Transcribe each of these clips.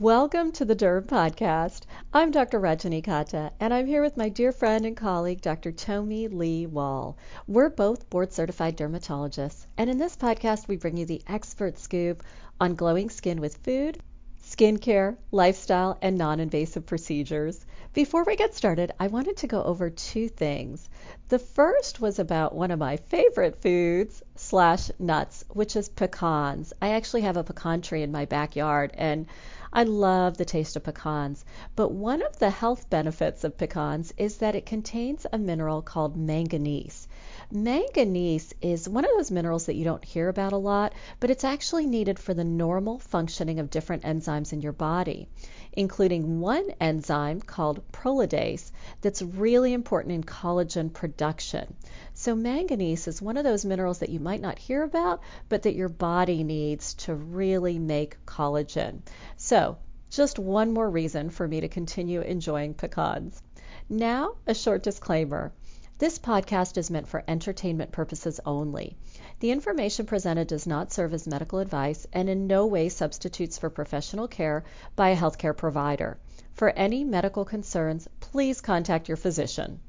Welcome to the Derm Podcast. I'm Dr. Rajani Kata, and I'm here with my dear friend and colleague, Dr. Tomi Lee Wall. We're both board certified dermatologists, and in this podcast, we bring you the expert scoop on glowing skin with food, skincare, lifestyle, and non invasive procedures. Before we get started, I wanted to go over two things. The first was about one of my favorite foods slash nuts, which is pecans. I actually have a pecan tree in my backyard, and I love the taste of pecans, but one of the health benefits of pecans is that it contains a mineral called manganese. Manganese is one of those minerals that you don't hear about a lot, but it's actually needed for the normal functioning of different enzymes in your body, including one enzyme called prolidase that's really important in collagen production. So, manganese is one of those minerals that you might not hear about, but that your body needs to really make collagen. So, just one more reason for me to continue enjoying pecans. Now, a short disclaimer. This podcast is meant for entertainment purposes only. The information presented does not serve as medical advice and in no way substitutes for professional care by a healthcare provider. For any medical concerns, please contact your physician.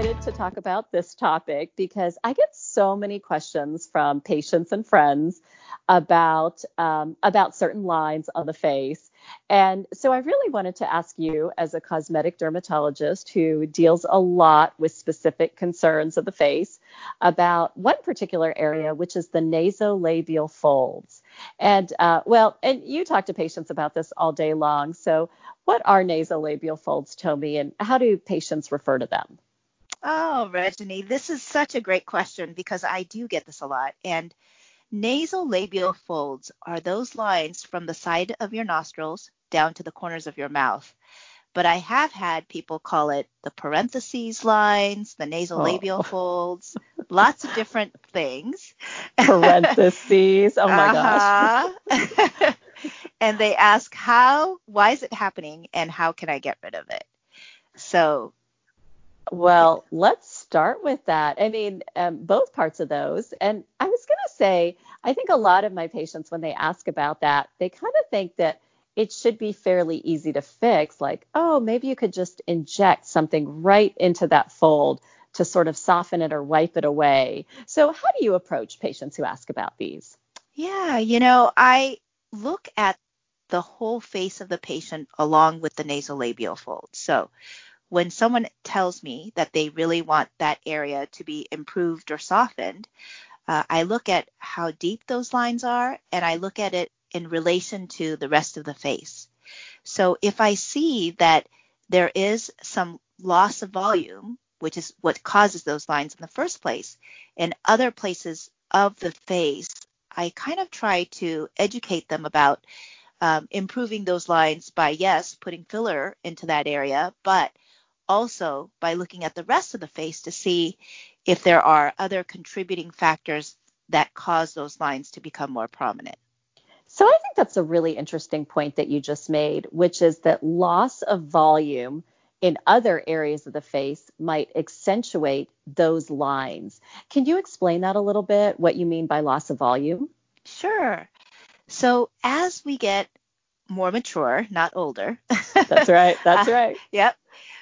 Excited to talk about this topic because I get so many questions from patients and friends about um, about certain lines on the face, and so I really wanted to ask you, as a cosmetic dermatologist who deals a lot with specific concerns of the face, about one particular area, which is the nasolabial folds. And uh, well, and you talk to patients about this all day long. So, what are nasolabial folds, Tomi, and how do patients refer to them? Oh, Reggie, this is such a great question because I do get this a lot. And nasolabial folds are those lines from the side of your nostrils down to the corners of your mouth. But I have had people call it the parentheses lines, the nasolabial oh. folds, lots of different things. Parentheses. Oh my uh-huh. gosh. and they ask how, why is it happening, and how can I get rid of it? So well, let's start with that. I mean, um, both parts of those. And I was going to say, I think a lot of my patients, when they ask about that, they kind of think that it should be fairly easy to fix. Like, oh, maybe you could just inject something right into that fold to sort of soften it or wipe it away. So, how do you approach patients who ask about these? Yeah, you know, I look at the whole face of the patient along with the nasolabial fold. So, when someone tells me that they really want that area to be improved or softened, uh, I look at how deep those lines are and I look at it in relation to the rest of the face. So if I see that there is some loss of volume, which is what causes those lines in the first place, in other places of the face, I kind of try to educate them about um, improving those lines by, yes, putting filler into that area, but also by looking at the rest of the face to see if there are other contributing factors that cause those lines to become more prominent. So I think that's a really interesting point that you just made, which is that loss of volume in other areas of the face might accentuate those lines. Can you explain that a little bit, what you mean by loss of volume? Sure. So as we get more mature, not older. That's right. That's right. uh, yep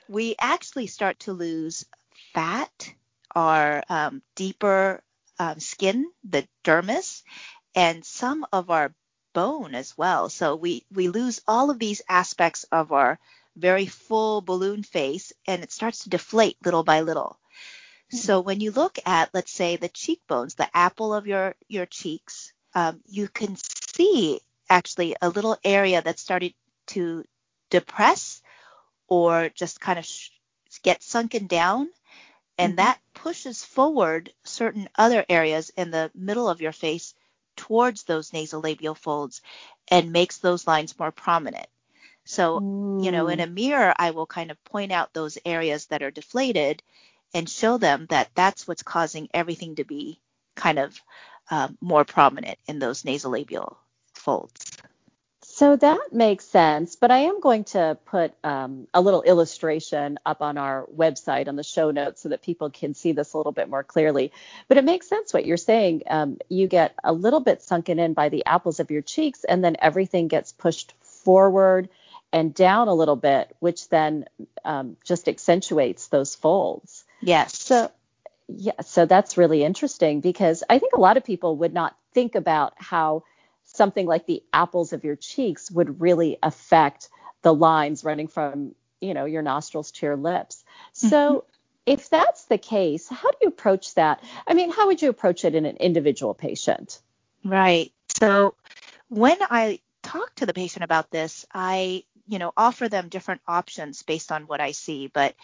we actually start to lose fat, our um, deeper um, skin, the dermis, and some of our bone as well. So we, we lose all of these aspects of our very full balloon face and it starts to deflate little by little. So when you look at, let's say, the cheekbones, the apple of your, your cheeks, um, you can see actually a little area that started to depress or just kind of sh- get sunken down. And mm-hmm. that pushes forward certain other areas in the middle of your face towards those nasolabial folds and makes those lines more prominent. So, you know, in a mirror, I will kind of point out those areas that are deflated and show them that that's what's causing everything to be kind of uh, more prominent in those nasolabial folds. So that makes sense, but I am going to put um, a little illustration up on our website on the show notes so that people can see this a little bit more clearly. But it makes sense what you're saying. Um, you get a little bit sunken in by the apples of your cheeks, and then everything gets pushed forward and down a little bit, which then um, just accentuates those folds. Yes. So yeah, so that's really interesting because I think a lot of people would not think about how something like the apples of your cheeks would really affect the lines running from, you know, your nostrils to your lips. So mm-hmm. if that's the case, how do you approach that? I mean, how would you approach it in an individual patient? Right. So when I talk to the patient about this, I, you know, offer them different options based on what I see. But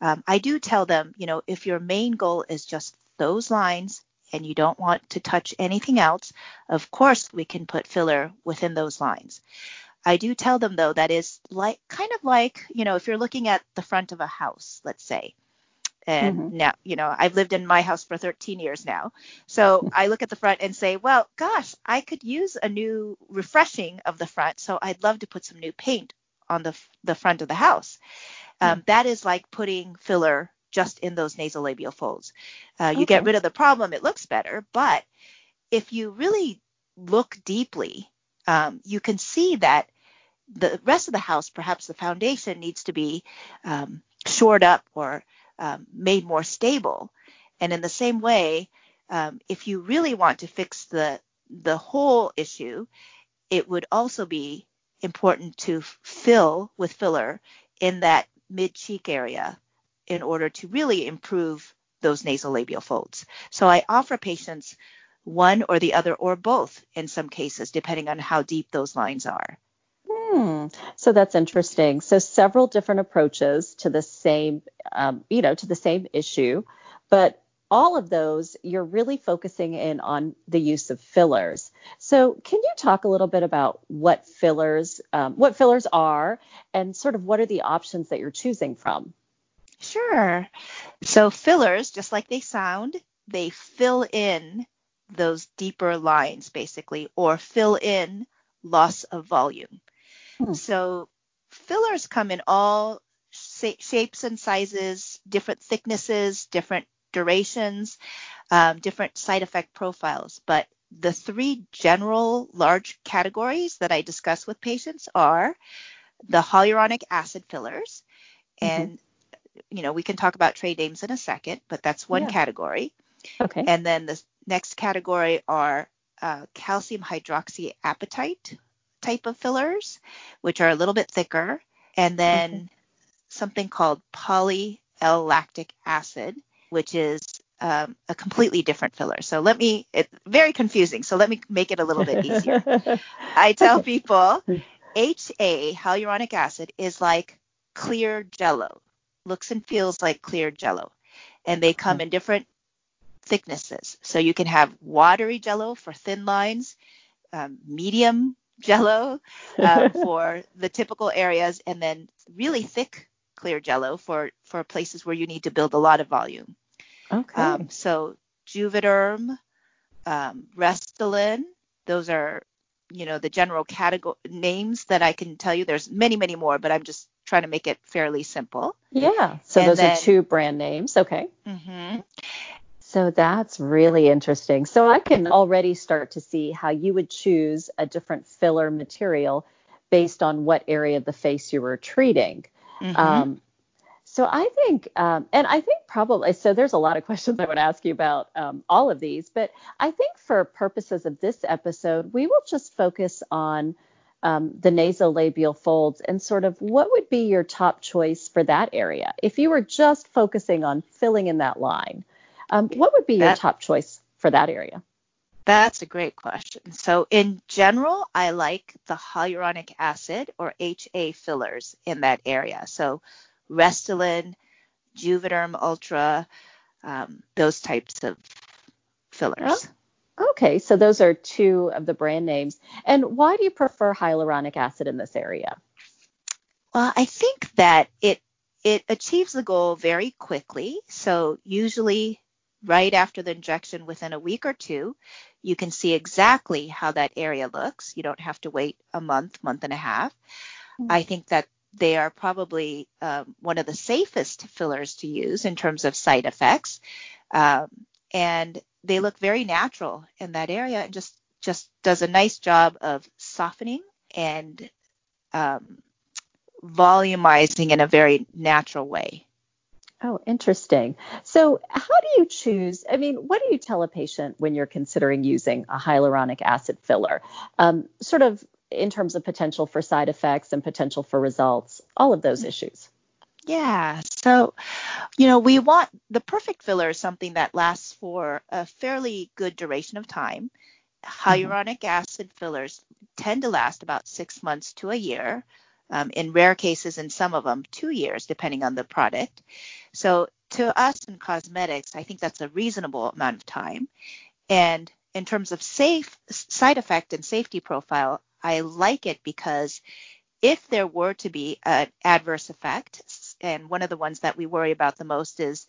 um, I do tell them, you know, if your main goal is just those lines and you don't want to touch anything else, of course we can put filler within those lines. I do tell them though that is like kind of like, you know, if you're looking at the front of a house, let's say. And mm-hmm. now, you know, I've lived in my house for 13 years now. So I look at the front and say, well, gosh, I could use a new refreshing of the front. So I'd love to put some new paint on the, the front of the house. Um, mm-hmm. that is like putting filler just in those nasolabial folds. Uh, you okay. get rid of the problem, it looks better, but if you really look deeply, um, you can see that the rest of the house, perhaps the foundation, needs to be um, shored up or um, made more stable. And in the same way, um, if you really want to fix the the whole issue, it would also be important to fill with filler in that mid cheek area in order to really improve those nasolabial folds. So I offer patients one or the other or both in some cases, depending on how deep those lines are. Hmm. So that's interesting. So several different approaches to the same, um, you know, to the same issue, but all of those you're really focusing in on the use of fillers. So can you talk a little bit about what fillers, um, what fillers are, and sort of what are the options that you're choosing from? Sure. So fillers, just like they sound, they fill in those deeper lines basically, or fill in loss of volume. Hmm. So fillers come in all shapes and sizes, different thicknesses, different durations, um, different side effect profiles. But the three general large categories that I discuss with patients are the hyaluronic acid fillers, mm-hmm. You know, we can talk about trade names in a second, but that's one yeah. category. Okay. And then the next category are uh, calcium hydroxyapatite type of fillers, which are a little bit thicker, and then okay. something called poly L lactic acid, which is um, a completely different filler. So let me, it's very confusing. So let me make it a little bit easier. I tell people HA, hyaluronic acid, is like clear jello looks and feels like clear jello. And they come in different thicknesses. So you can have watery jello for thin lines, um, medium jello uh, for the typical areas, and then really thick clear jello for, for places where you need to build a lot of volume. Okay. Um, so Juvederm, um, Restylane, those are you know the general category names that I can tell you. There's many, many more, but I'm just trying to make it fairly simple. Yeah. So and those then, are two brand names. Okay. Mm-hmm. So that's really interesting. So I can already start to see how you would choose a different filler material based on what area of the face you were treating. Mm-hmm. Um, so I think, um, and I think probably, so there's a lot of questions I would ask you about um, all of these, but I think for purposes of this episode, we will just focus on um, the nasolabial folds and sort of what would be your top choice for that area? If you were just focusing on filling in that line, um, what would be your top choice for that area? That's a great question. So, in general, I like the hyaluronic acid or HA fillers in that area. So, Restylane, Juvederm Ultra, um, those types of fillers. Okay, so those are two of the brand names. And why do you prefer hyaluronic acid in this area? Well, I think that it it achieves the goal very quickly. So usually right after the injection within a week or two, you can see exactly how that area looks. You don't have to wait a month, month and a half. Mm-hmm. I think that they are probably um, one of the safest fillers to use in terms of side effects. Um, and they look very natural in that area and just just does a nice job of softening and um, volumizing in a very natural way. Oh, interesting. So, how do you choose? I mean, what do you tell a patient when you're considering using a hyaluronic acid filler? Um, sort of in terms of potential for side effects and potential for results, all of those issues. Yeah. So, you know, we want the perfect filler is something that lasts for a fairly good duration of time. Mm-hmm. Hyaluronic acid fillers tend to last about six months to a year. Um, in rare cases, in some of them, two years, depending on the product. So, to us in cosmetics, I think that's a reasonable amount of time. And in terms of safe side effect and safety profile, I like it because if there were to be an adverse effect, and one of the ones that we worry about the most is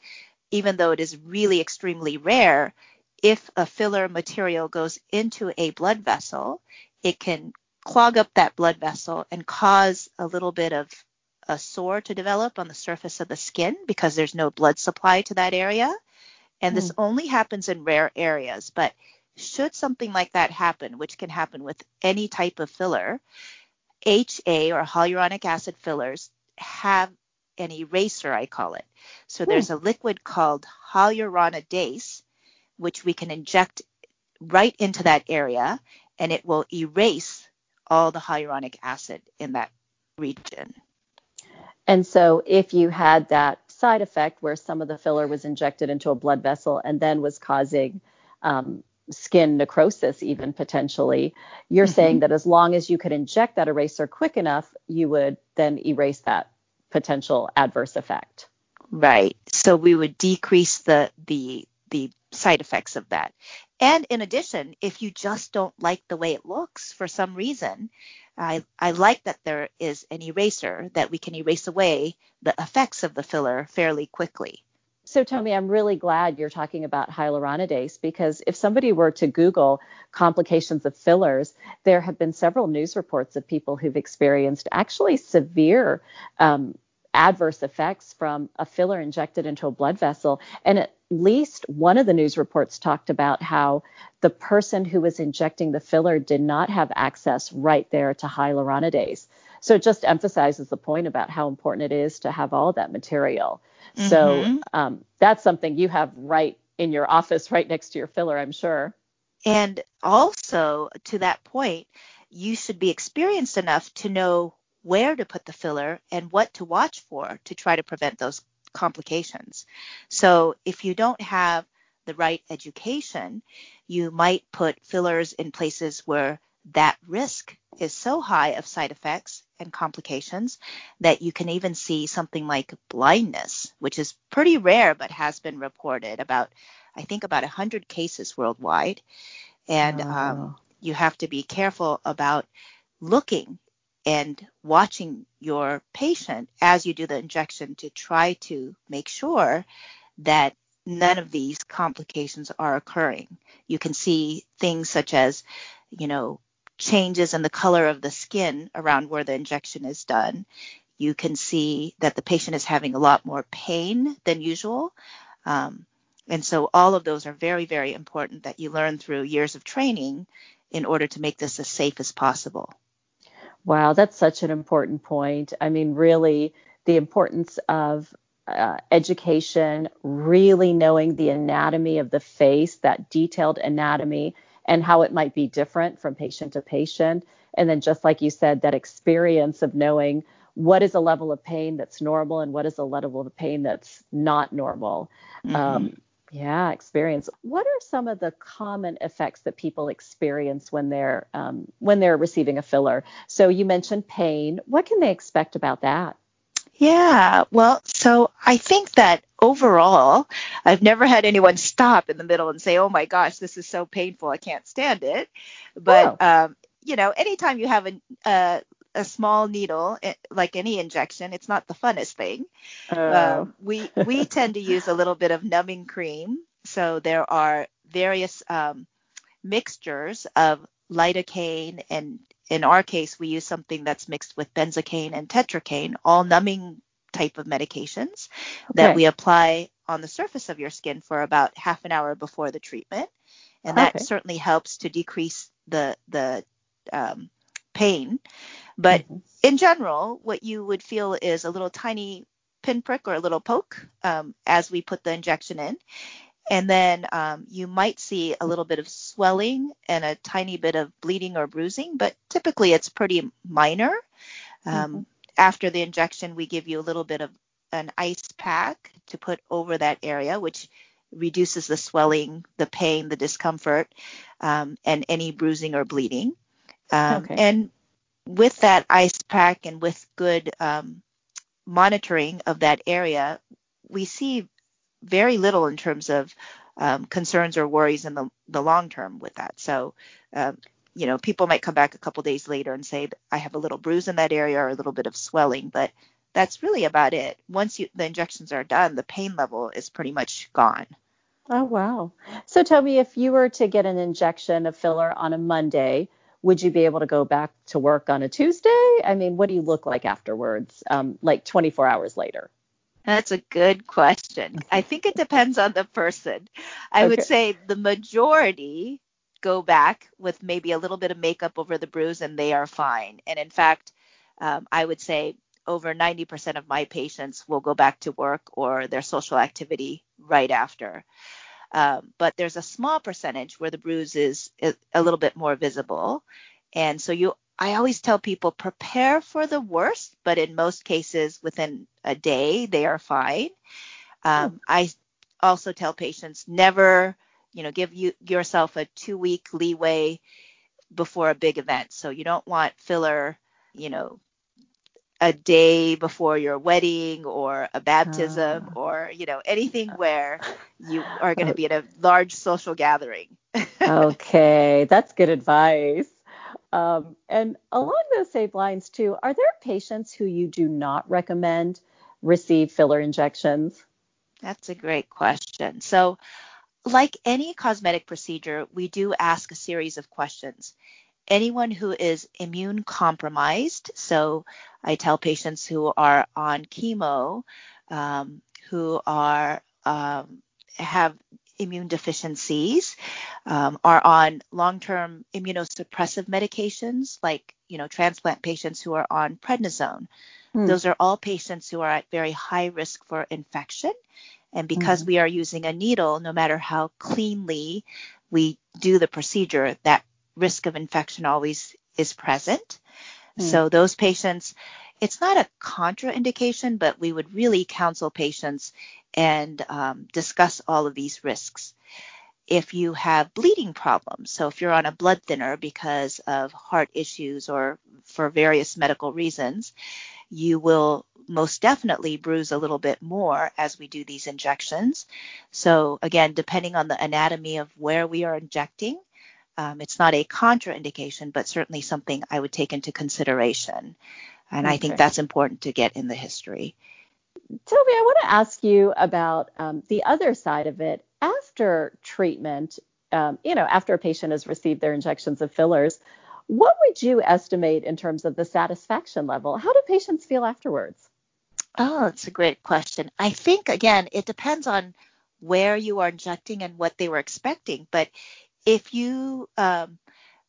even though it is really extremely rare, if a filler material goes into a blood vessel, it can clog up that blood vessel and cause a little bit of a sore to develop on the surface of the skin because there's no blood supply to that area. And mm. this hmm. only happens in rare areas. But should something like that happen, which can happen with any type of filler, HA or hyaluronic acid fillers have an eraser, I call it. So hmm. there's a liquid called hyaluronidase, which we can inject right into that area, and it will erase all the hyaluronic acid in that region. And so if you had that side effect where some of the filler was injected into a blood vessel and then was causing um, skin necrosis, even potentially, you're mm-hmm. saying that as long as you could inject that eraser quick enough, you would then erase that potential adverse effect. Right. So we would decrease the the the side effects of that. And in addition, if you just don't like the way it looks for some reason, I, I like that there is an eraser that we can erase away the effects of the filler fairly quickly. So, Tomi, I'm really glad you're talking about hyaluronidase because if somebody were to Google complications of fillers, there have been several news reports of people who've experienced actually severe um, adverse effects from a filler injected into a blood vessel. And at least one of the news reports talked about how the person who was injecting the filler did not have access right there to hyaluronidase. So it just emphasizes the point about how important it is to have all that material. Mm-hmm. So um, that's something you have right in your office, right next to your filler, I'm sure. And also, to that point, you should be experienced enough to know where to put the filler and what to watch for to try to prevent those complications. So, if you don't have the right education, you might put fillers in places where that risk is so high of side effects and complications that you can even see something like blindness, which is pretty rare but has been reported about, I think, about 100 cases worldwide. And oh. um, you have to be careful about looking and watching your patient as you do the injection to try to make sure that none of these complications are occurring. You can see things such as, you know, changes in the color of the skin around where the injection is done. You can see that the patient is having a lot more pain than usual. Um, and so all of those are very, very important that you learn through years of training in order to make this as safe as possible. Wow, that's such an important point. I mean, really, the importance of uh, education, really knowing the anatomy of the face, that detailed anatomy, and how it might be different from patient to patient. And then, just like you said, that experience of knowing what is a level of pain that's normal and what is a level of pain that's not normal. Mm-hmm. Um, yeah, experience. What are some of the common effects that people experience when they're um, when they're receiving a filler? So you mentioned pain. What can they expect about that? Yeah, well, so I think that overall, I've never had anyone stop in the middle and say, "Oh my gosh, this is so painful, I can't stand it." But oh. um, you know, anytime you have a, a a small needle, eh, like any injection, it's not the funnest thing. Oh. Um, we we tend to use a little bit of numbing cream So there are various um, mixtures of lidocaine and in our case we use something that's mixed with benzocaine and tetracaine all numbing type of medications okay. that we apply on the surface of your skin for about half an hour before the treatment and that okay. certainly helps to decrease the the um, pain but mm-hmm. in general what you would feel is a little tiny pinprick or a little poke um, as we put the injection in and then um, you might see a little bit of swelling and a tiny bit of bleeding or bruising, but typically it's pretty minor. Um, mm-hmm. After the injection, we give you a little bit of an ice pack to put over that area, which reduces the swelling, the pain, the discomfort, um, and any bruising or bleeding. Um, okay. And with that ice pack and with good um, monitoring of that area, we see very little in terms of um, concerns or worries in the, the long term with that. So, um, you know, people might come back a couple days later and say, I have a little bruise in that area or a little bit of swelling, but that's really about it. Once you, the injections are done, the pain level is pretty much gone. Oh, wow. So me, if you were to get an injection of filler on a Monday, would you be able to go back to work on a Tuesday? I mean, what do you look like afterwards, um, like 24 hours later? That's a good question. I think it depends on the person. I okay. would say the majority go back with maybe a little bit of makeup over the bruise and they are fine. And in fact, um, I would say over 90% of my patients will go back to work or their social activity right after. Um, but there's a small percentage where the bruise is a little bit more visible. And so you I always tell people prepare for the worst, but in most cases, within a day, they are fine. Um, I also tell patients never, you know, give you yourself a two week leeway before a big event. So you don't want filler, you know, a day before your wedding or a baptism uh, or you know anything where you are going to be at a large social gathering. okay, that's good advice. Um, and along those same lines, too, are there patients who you do not recommend receive filler injections? That's a great question. So, like any cosmetic procedure, we do ask a series of questions. Anyone who is immune compromised, so I tell patients who are on chemo, um, who are um, have immune deficiencies, um, are on long-term immunosuppressive medications, like you know transplant patients who are on prednisone. Hmm. Those are all patients who are at very high risk for infection. And because mm-hmm. we are using a needle, no matter how cleanly we do the procedure, that risk of infection always is present. Hmm. So those patients, it's not a contraindication, but we would really counsel patients and um, discuss all of these risks. If you have bleeding problems, so if you're on a blood thinner because of heart issues or for various medical reasons, you will most definitely bruise a little bit more as we do these injections. So, again, depending on the anatomy of where we are injecting, um, it's not a contraindication, but certainly something I would take into consideration. And okay. I think that's important to get in the history. Tomi, I want to ask you about um, the other side of it. After treatment, um, you know, after a patient has received their injections of fillers, what would you estimate in terms of the satisfaction level? How do patients feel afterwards? Oh, that's a great question. I think, again, it depends on where you are injecting and what they were expecting. But if you um,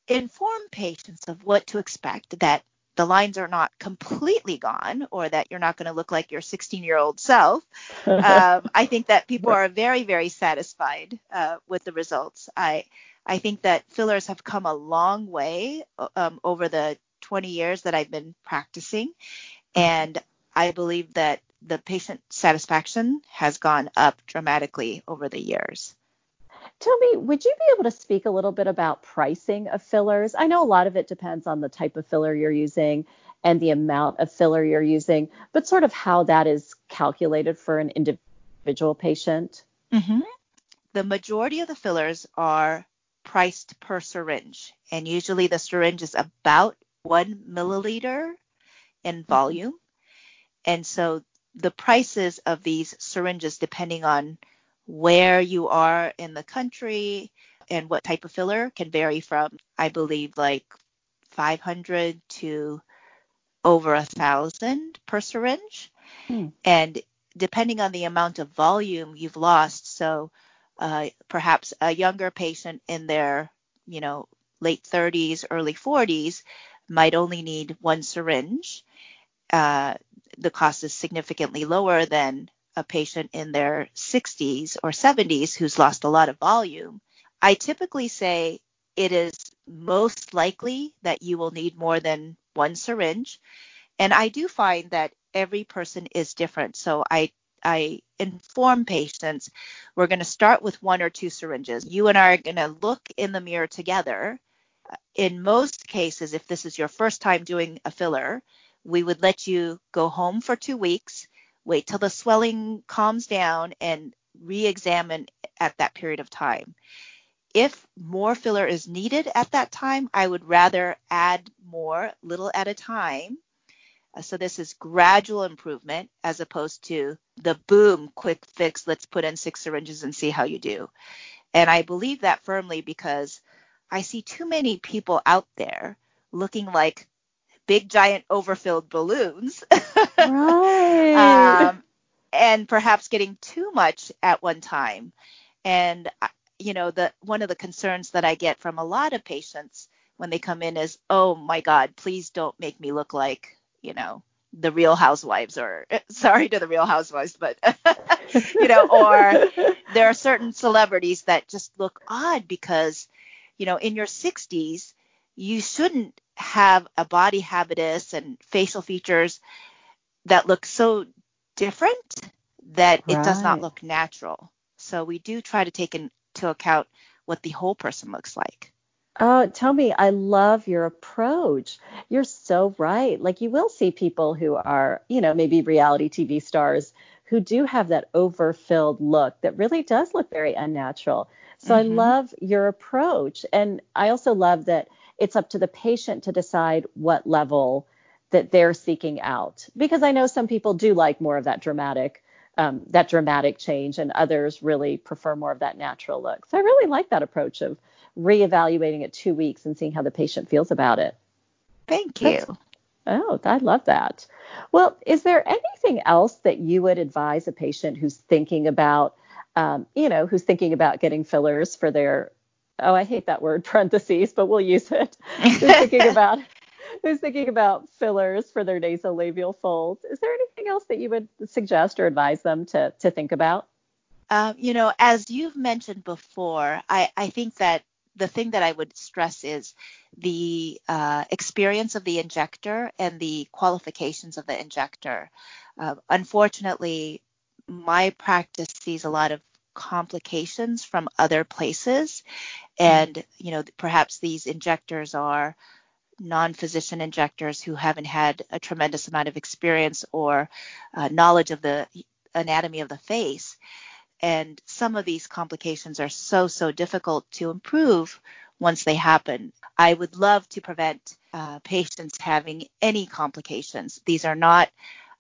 inform patients of what to expect, that the lines are not completely gone or that you're not going to look like your 16 year old self, um, I think that people are very, very satisfied uh, with the results. I, I think that fillers have come a long way um, over the 20 years that I've been practicing. And I believe that the patient satisfaction has gone up dramatically over the years. Tomi, would you be able to speak a little bit about pricing of fillers? I know a lot of it depends on the type of filler you're using and the amount of filler you're using, but sort of how that is calculated for an individual patient. Mm-hmm. The majority of the fillers are priced per syringe, and usually the syringe is about one milliliter in mm-hmm. volume. And so the prices of these syringes, depending on where you are in the country and what type of filler can vary from, I believe, like 500 to over a thousand per syringe. Hmm. And depending on the amount of volume you've lost, so uh, perhaps a younger patient in their, you know, late 30s, early 40s might only need one syringe. Uh, the cost is significantly lower than a patient in their 60s or 70s who's lost a lot of volume. I typically say it is most likely that you will need more than one syringe. And I do find that every person is different. So I I inform patients we're going to start with one or two syringes. You and I are going to look in the mirror together. In most cases, if this is your first time doing a filler, we would let you go home for two weeks, wait till the swelling calms down, and re examine at that period of time if more filler is needed at that time, I would rather add more little at a time. Uh, so this is gradual improvement as opposed to the boom, quick fix, let's put in six syringes and see how you do. And I believe that firmly because I see too many people out there looking like big, giant, overfilled balloons. right. um, and perhaps getting too much at one time. And you know, the one of the concerns that I get from a lot of patients when they come in is, "Oh my god, please don't make me look like, you know, the real housewives or sorry to the real housewives but you know or there are certain celebrities that just look odd because you know in your 60s you shouldn't have a body habitus and facial features that look so different that it does not look natural so we do try to take into account what the whole person looks like. Oh, tell me, I love your approach. You're so right. Like you will see people who are, you know, maybe reality TV stars who do have that overfilled look that really does look very unnatural. So mm-hmm. I love your approach. And I also love that it's up to the patient to decide what level that they're seeking out. Because I know some people do like more of that dramatic um, that dramatic change, and others really prefer more of that natural look. So I really like that approach of reevaluating at two weeks and seeing how the patient feels about it. Thank you. That's, oh, I love that. Well, is there anything else that you would advise a patient who's thinking about, um, you know, who's thinking about getting fillers for their oh, I hate that word parentheses, but we'll use it. Who's thinking about who's thinking about fillers for their nasolabial folds. Is there anything else that you would suggest or advise them to, to think about? Um, you know, as you've mentioned before, I, I think that the thing that I would stress is the uh, experience of the injector and the qualifications of the injector. Uh, unfortunately, my practice sees a lot of complications from other places, and you know, perhaps these injectors are non-physician injectors who haven't had a tremendous amount of experience or uh, knowledge of the anatomy of the face. And some of these complications are so, so difficult to improve once they happen. I would love to prevent uh, patients having any complications. These are not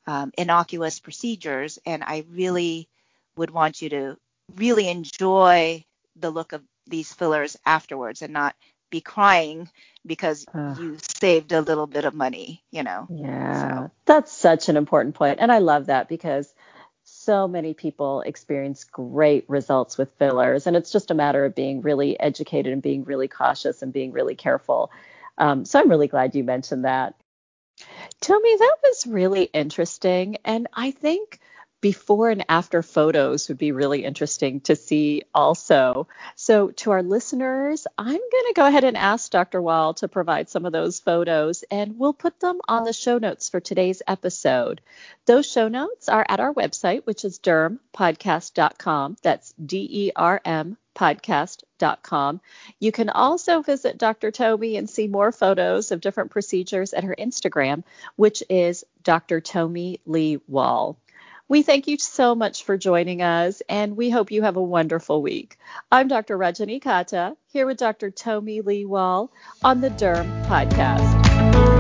um, innocuous procedures, and I really would want you to really enjoy the look of these fillers afterwards and not be crying because uh, you saved a little bit of money, you know. Yeah. So. That's such an important point. And I love that because so many people experience great results with fillers. And it's just a matter of being really educated and being really cautious and being really careful. Um, so I'm really glad you mentioned that. Tell me, that was really interesting. And I think before and after photos would be really interesting to see also. So, to our listeners, I'm going to go ahead and ask Dr. Wall to provide some of those photos, and we'll put them on the show notes for today's episode. Those show notes are at our website, which is dermpodcast.com. That's D E R M podcast.com. You can also visit Dr. Tomi and see more photos of different procedures at her Instagram, which is Dr. Tomi Lee Wall. We thank you so much for joining us, and we hope you have a wonderful week. I'm Dr. Rajani Kata, here with Dr. Tomi Lee Wall on the Derm Podcast.